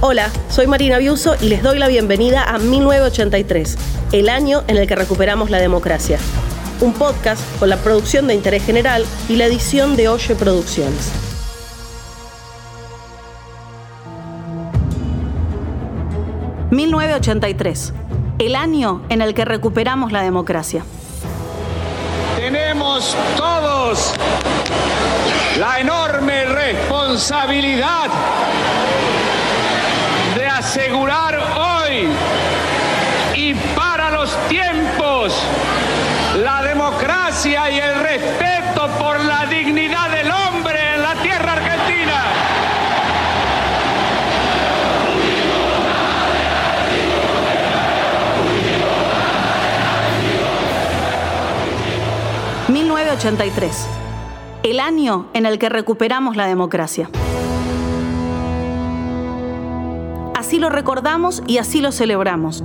Hola, soy Marina Biuso y les doy la bienvenida a 1983, el año en el que recuperamos la democracia. Un podcast con la producción de interés general y la edición de Oye Producciones. ...1983... ...el año en el que recuperamos la democracia. Tenemos todos... ...la enorme responsabilidad asegurar hoy y para los tiempos la democracia y el respeto por la dignidad del hombre en la tierra argentina. ...1983... ...el año en el que recuperamos la democracia. Así lo recordamos y así lo celebramos.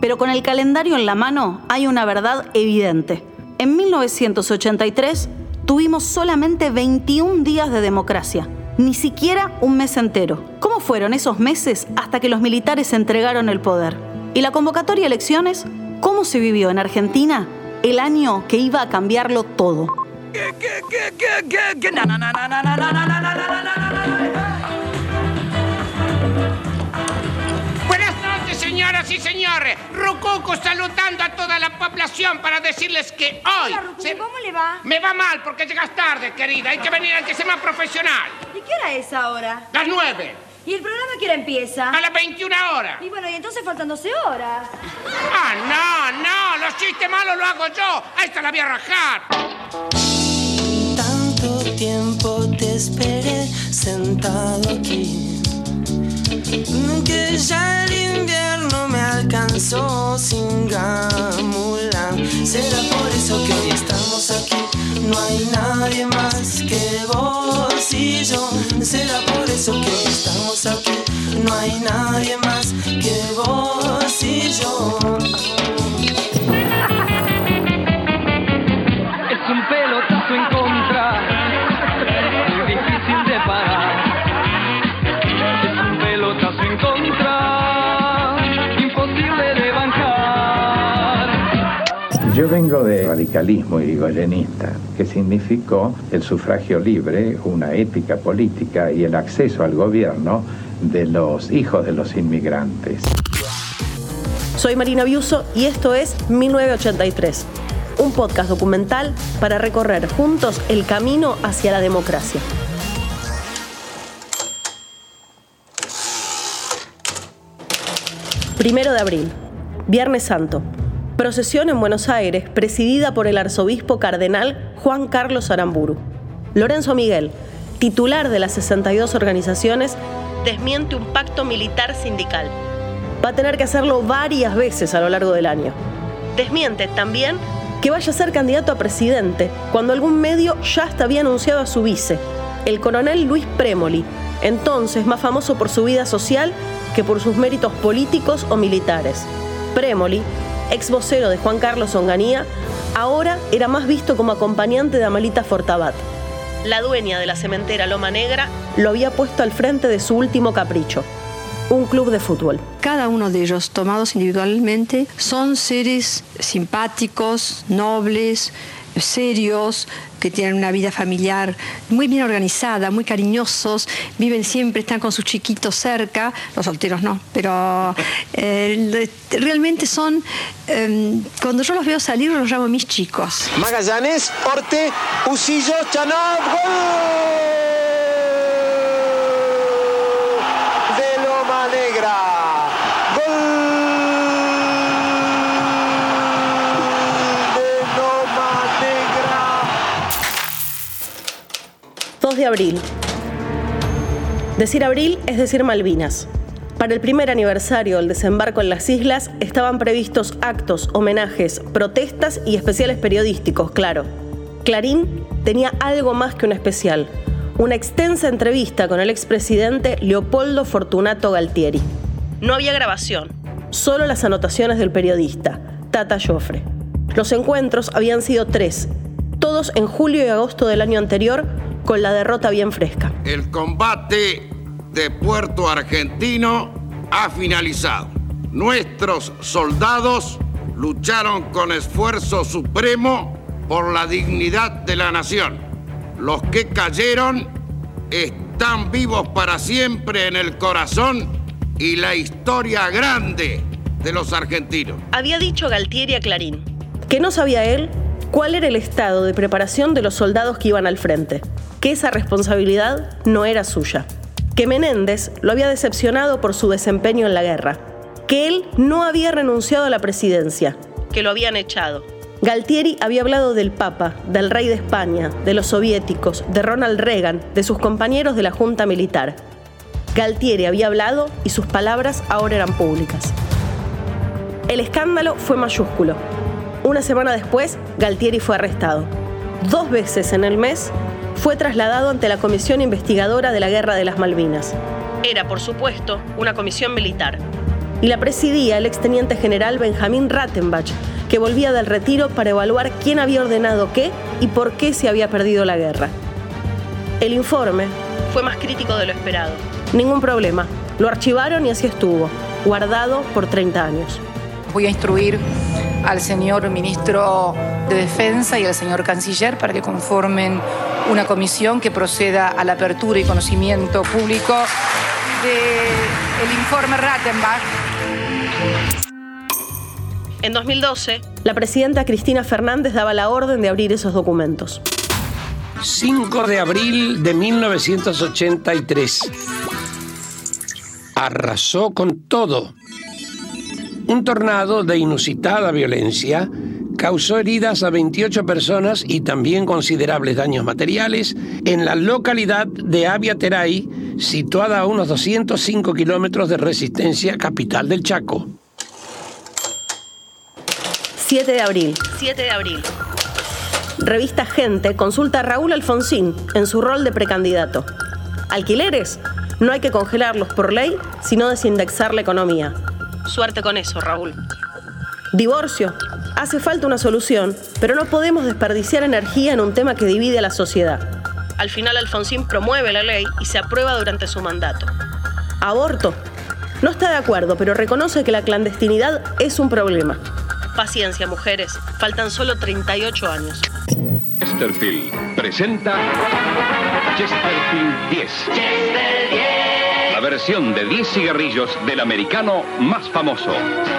Pero con el calendario en la mano hay una verdad evidente. En 1983 tuvimos solamente 21 días de democracia, ni siquiera un mes entero. ¿Cómo fueron esos meses hasta que los militares entregaron el poder? ¿Y la convocatoria a elecciones? ¿Cómo se vivió en Argentina el año que iba a cambiarlo todo? Señoras y señores, Rococo saludando a toda la población para decirles que hoy... ¿Cómo le va? Me va mal porque llegas tarde, querida. Hay que venir al que sea más profesional. ¿Y qué hora es ahora? Las nueve. ¿Y el programa qué hora empieza? A las 21 horas. Y bueno, y entonces faltan 12 horas. Ah, no, no, los chistes malos lo hago yo. A esta la voy a rajar. Tiempo te esperé sentado aquí. Que ya el invierno me alcanzó sin gamulan. Será por eso que hoy estamos aquí. No hay nadie más que vos y yo. Será por eso que hoy estamos aquí. No hay nadie más que vos y yo. Es un pelotazo en Yo vengo de radicalismo irigoyenista, que significó el sufragio libre, una ética política y el acceso al gobierno de los hijos de los inmigrantes. Soy Marina Biuso y esto es 1983, un podcast documental para recorrer juntos el camino hacia la democracia. Primero de abril, Viernes Santo. Procesión en Buenos Aires, presidida por el arzobispo cardenal Juan Carlos Aramburu. Lorenzo Miguel, titular de las 62 organizaciones, desmiente un pacto militar sindical. Va a tener que hacerlo varias veces a lo largo del año. Desmiente también que vaya a ser candidato a presidente, cuando algún medio ya hasta había anunciado a su vice, el coronel Luis Premoli, entonces más famoso por su vida social que por sus méritos políticos o militares. Premoli, ex vocero de Juan Carlos Onganía, ahora era más visto como acompañante de Amalita Fortabat. La dueña de la cementera Loma Negra lo había puesto al frente de su último capricho, un club de fútbol. Cada uno de ellos, tomados individualmente, son seres simpáticos, nobles, serios, que tienen una vida familiar muy bien organizada, muy cariñosos, viven siempre, están con sus chiquitos cerca, los solteros no, pero eh, realmente son, eh, cuando yo los veo salir, los llamo mis chicos. Magallanes, Orte, Usillo, Chanab, gol de Loma Negra. Gol de Loma Negra. 2 de abril. Decir abril es decir Malvinas. Para el primer aniversario del desembarco en las islas estaban previstos actos, homenajes, protestas y especiales periodísticos, claro. Clarín tenía algo más que un especial, una extensa entrevista con el expresidente Leopoldo Fortunato Galtieri. No había grabación, solo las anotaciones del periodista, Tata Joffre. Los encuentros habían sido tres, todos en julio y agosto del año anterior, con la derrota bien fresca. El combate de Puerto Argentino ha finalizado. Nuestros soldados lucharon con esfuerzo supremo por la dignidad de la nación. Los que cayeron están vivos para siempre en el corazón y la historia grande de los argentinos. Había dicho Galtieri a Clarín que no sabía él cuál era el estado de preparación de los soldados que iban al frente, que esa responsabilidad no era suya, que Menéndez lo había decepcionado por su desempeño en la guerra, que él no había renunciado a la presidencia, que lo habían echado. Galtieri había hablado del Papa, del rey de España, de los soviéticos, de Ronald Reagan, de sus compañeros de la Junta Militar. Galtieri había hablado y sus palabras ahora eran públicas. El escándalo fue mayúsculo. Una semana después, Galtieri fue arrestado. Dos veces en el mes fue trasladado ante la Comisión Investigadora de la Guerra de las Malvinas. Era, por supuesto, una comisión militar. Y la presidía el exteniente general Benjamín Rattenbach, que volvía del retiro para evaluar quién había ordenado qué y por qué se había perdido la guerra. El informe fue más crítico de lo esperado. Ningún problema. Lo archivaron y así estuvo, guardado por 30 años. Voy a instruir al señor ministro de Defensa y al señor canciller para que conformen una comisión que proceda a la apertura y conocimiento público del informe Rattenbach. En 2012, la presidenta Cristina Fernández daba la orden de abrir esos documentos. 5 de abril de 1983. Arrasó con todo. Un tornado de inusitada violencia causó heridas a 28 personas y también considerables daños materiales en la localidad de Aviateray, situada a unos 205 kilómetros de Resistencia, capital del Chaco. 7 de abril. 7 de abril. Revista Gente consulta a Raúl Alfonsín en su rol de precandidato. ¿Alquileres? No hay que congelarlos por ley, sino desindexar la economía. Suerte con eso, Raúl. Divorcio. Hace falta una solución, pero no podemos desperdiciar energía en un tema que divide a la sociedad. Al final Alfonsín promueve la ley y se aprueba durante su mandato. Aborto. No está de acuerdo, pero reconoce que la clandestinidad es un problema. Paciencia, mujeres. Faltan solo 38 años. Chesterfield presenta Chesterfield 10. La versión de 10 cigarrillos del americano más famoso.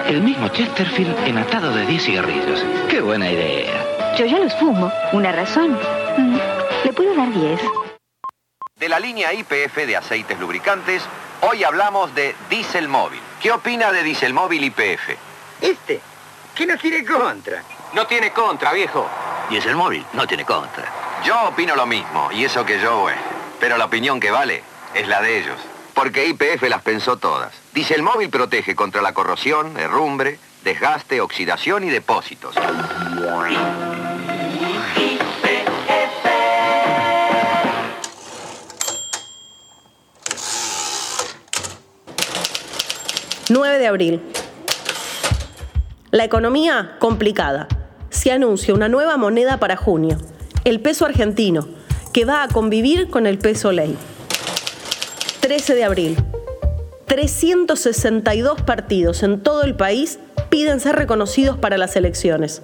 El mismo Chesterfield enlatado de 10 cigarrillos. ¡Qué buena idea! Yo ya los fumo. Una razón. Mm, Le puedo dar 10. De la línea IPF de aceites lubricantes, hoy hablamos de Diesel Móvil. ¿Qué opina de Diesel Móvil IPF? Este, que no tiene contra. No tiene contra, viejo. Diesel Móvil no tiene contra. Yo opino lo mismo, y eso que yo, bueno. Pero la opinión que vale es la de ellos. Porque IPF las pensó todas. Diesel Móvil protege contra la corrosión, herrumbre, desgaste, oxidación y depósitos. 9 de abril. La economía complicada. Se anuncia una nueva moneda para junio, el peso argentino, que va a convivir con el peso ley. 13 de abril. 362 partidos en todo el país piden ser reconocidos para las elecciones.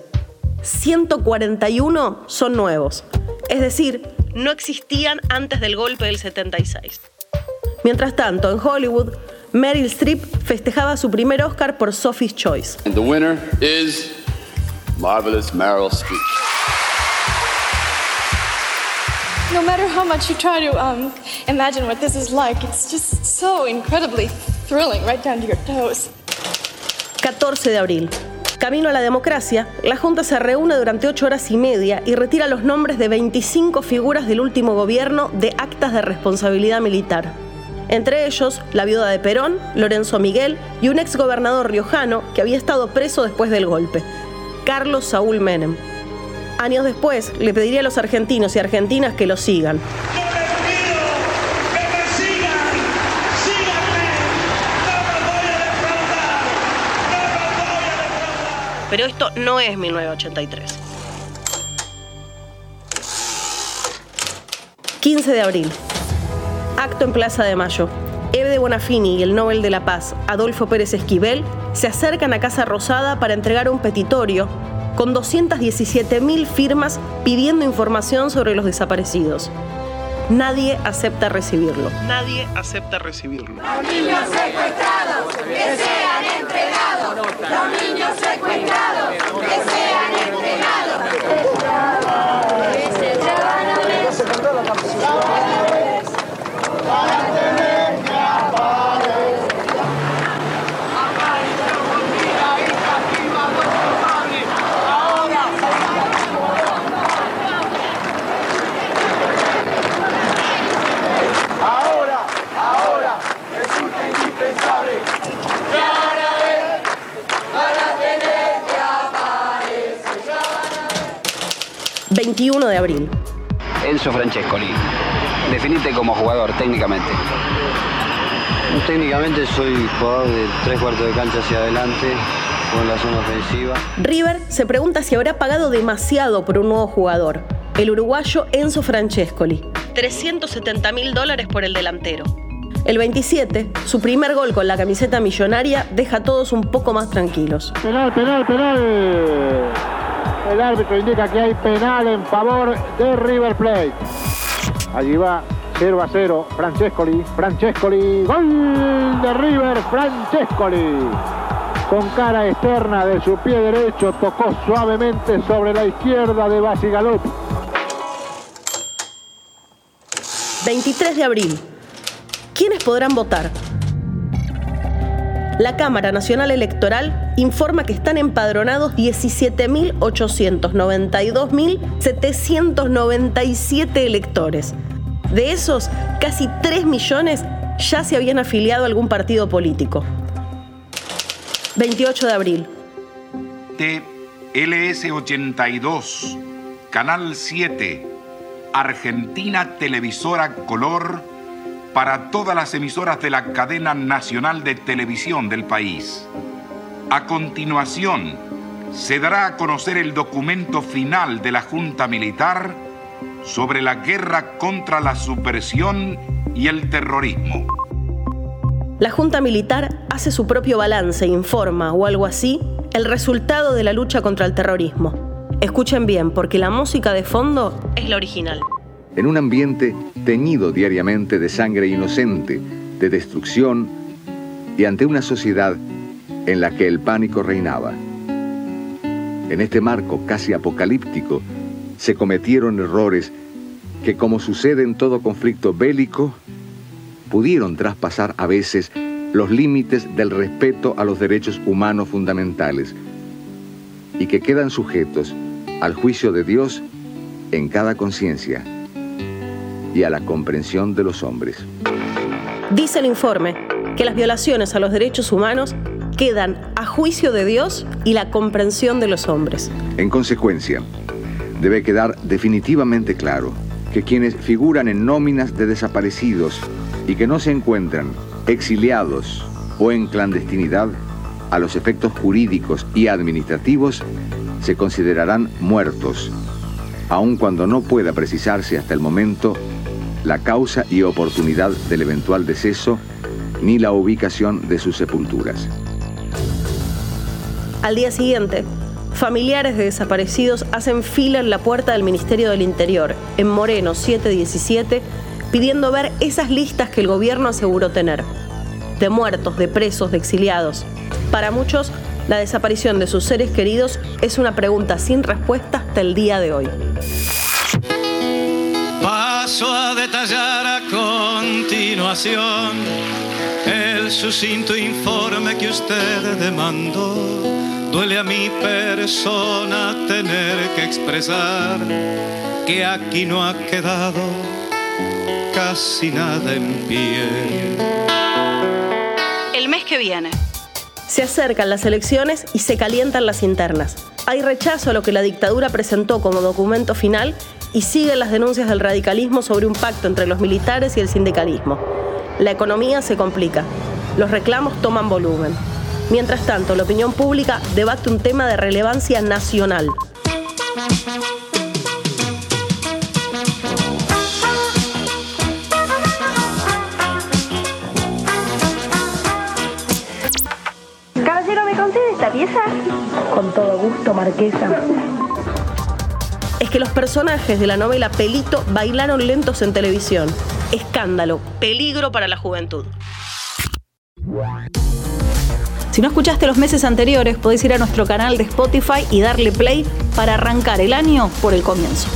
141 son nuevos, es decir, no existían antes del golpe del 76. Mientras tanto, en Hollywood, Meryl Streep festejaba su primer Oscar por Sophie's Choice. And the winner is Marvelous Meryl Streep. No matter how much you try to um, imagine what this is like, it's just so incredibly thrilling right down to your toes. 14 de abril. Camino a la democracia, la Junta se reúne durante ocho horas y media y retira los nombres de 25 figuras del último gobierno de actas de responsabilidad militar. Entre ellos, la viuda de Perón, Lorenzo Miguel y un exgobernador riojano que había estado preso después del golpe, Carlos Saúl Menem. Años después, le pediría a los argentinos y argentinas que lo sigan. Pero esto no es 1983. 15 de abril. Acto en Plaza de Mayo. Eve de Bonafini y el Nobel de la Paz, Adolfo Pérez Esquivel, se acercan a Casa Rosada para entregar un petitorio con 217.000 firmas pidiendo información sobre los desaparecidos. Nadie acepta recibirlo. Nadie acepta recibirlo. Los niños secuestrados, que sean entregados. Los niños secuestrados, que sean entregados. Para tener 21 de abril. Enzo Francescoli. Definite como jugador técnicamente. Técnicamente soy jugador de tres cuartos de cancha hacia adelante, con la zona ofensiva. River se pregunta si habrá pagado demasiado por un nuevo jugador, el uruguayo Enzo Francescoli. 370 mil dólares por el delantero. El 27, su primer gol con la camiseta millonaria deja a todos un poco más tranquilos. Penal, penal, penal. El árbitro indica que hay penal en favor de River Plate. Allí va 0 a 0. Francescoli, Francescoli. Gol de River, Francescoli. Con cara externa de su pie derecho tocó suavemente sobre la izquierda de Basigalup. 23 de abril. ¿Quiénes podrán votar? La Cámara Nacional Electoral informa que están empadronados 17.892.797 electores. De esos, casi 3 millones ya se habían afiliado a algún partido político. 28 de abril. TLS82, Canal 7, Argentina Televisora Color, para todas las emisoras de la cadena nacional de televisión del país. A continuación, se dará a conocer el documento final de la Junta Militar sobre la guerra contra la subversión y el terrorismo. La Junta Militar hace su propio balance, informa o algo así, el resultado de la lucha contra el terrorismo. Escuchen bien, porque la música de fondo es la original en un ambiente teñido diariamente de sangre inocente, de destrucción y ante una sociedad en la que el pánico reinaba. En este marco casi apocalíptico se cometieron errores que, como sucede en todo conflicto bélico, pudieron traspasar a veces los límites del respeto a los derechos humanos fundamentales y que quedan sujetos al juicio de Dios en cada conciencia y a la comprensión de los hombres. Dice el informe que las violaciones a los derechos humanos quedan a juicio de Dios y la comprensión de los hombres. En consecuencia, debe quedar definitivamente claro que quienes figuran en nóminas de desaparecidos y que no se encuentran exiliados o en clandestinidad, a los efectos jurídicos y administrativos, se considerarán muertos, aun cuando no pueda precisarse hasta el momento la causa y oportunidad del eventual deceso ni la ubicación de sus sepulturas. Al día siguiente, familiares de desaparecidos hacen fila en la puerta del Ministerio del Interior, en Moreno 717, pidiendo ver esas listas que el gobierno aseguró tener, de muertos, de presos, de exiliados. Para muchos, la desaparición de sus seres queridos es una pregunta sin respuesta hasta el día de hoy. Paso a detallar a continuación el sucinto informe que usted demandó. Duele a mi persona tener que expresar que aquí no ha quedado casi nada en pie. El mes que viene. Se acercan las elecciones y se calientan las internas. Hay rechazo a lo que la dictadura presentó como documento final y siguen las denuncias del radicalismo sobre un pacto entre los militares y el sindicalismo. La economía se complica, los reclamos toman volumen. Mientras tanto, la opinión pública debate un tema de relevancia nacional. Caballero, ¿me concede esta pieza? Con todo gusto, Marquesa. Es que los personajes de la novela Pelito bailaron lentos en televisión. Escándalo, peligro para la juventud. Si no escuchaste los meses anteriores, podés ir a nuestro canal de Spotify y darle play para arrancar el año por el comienzo.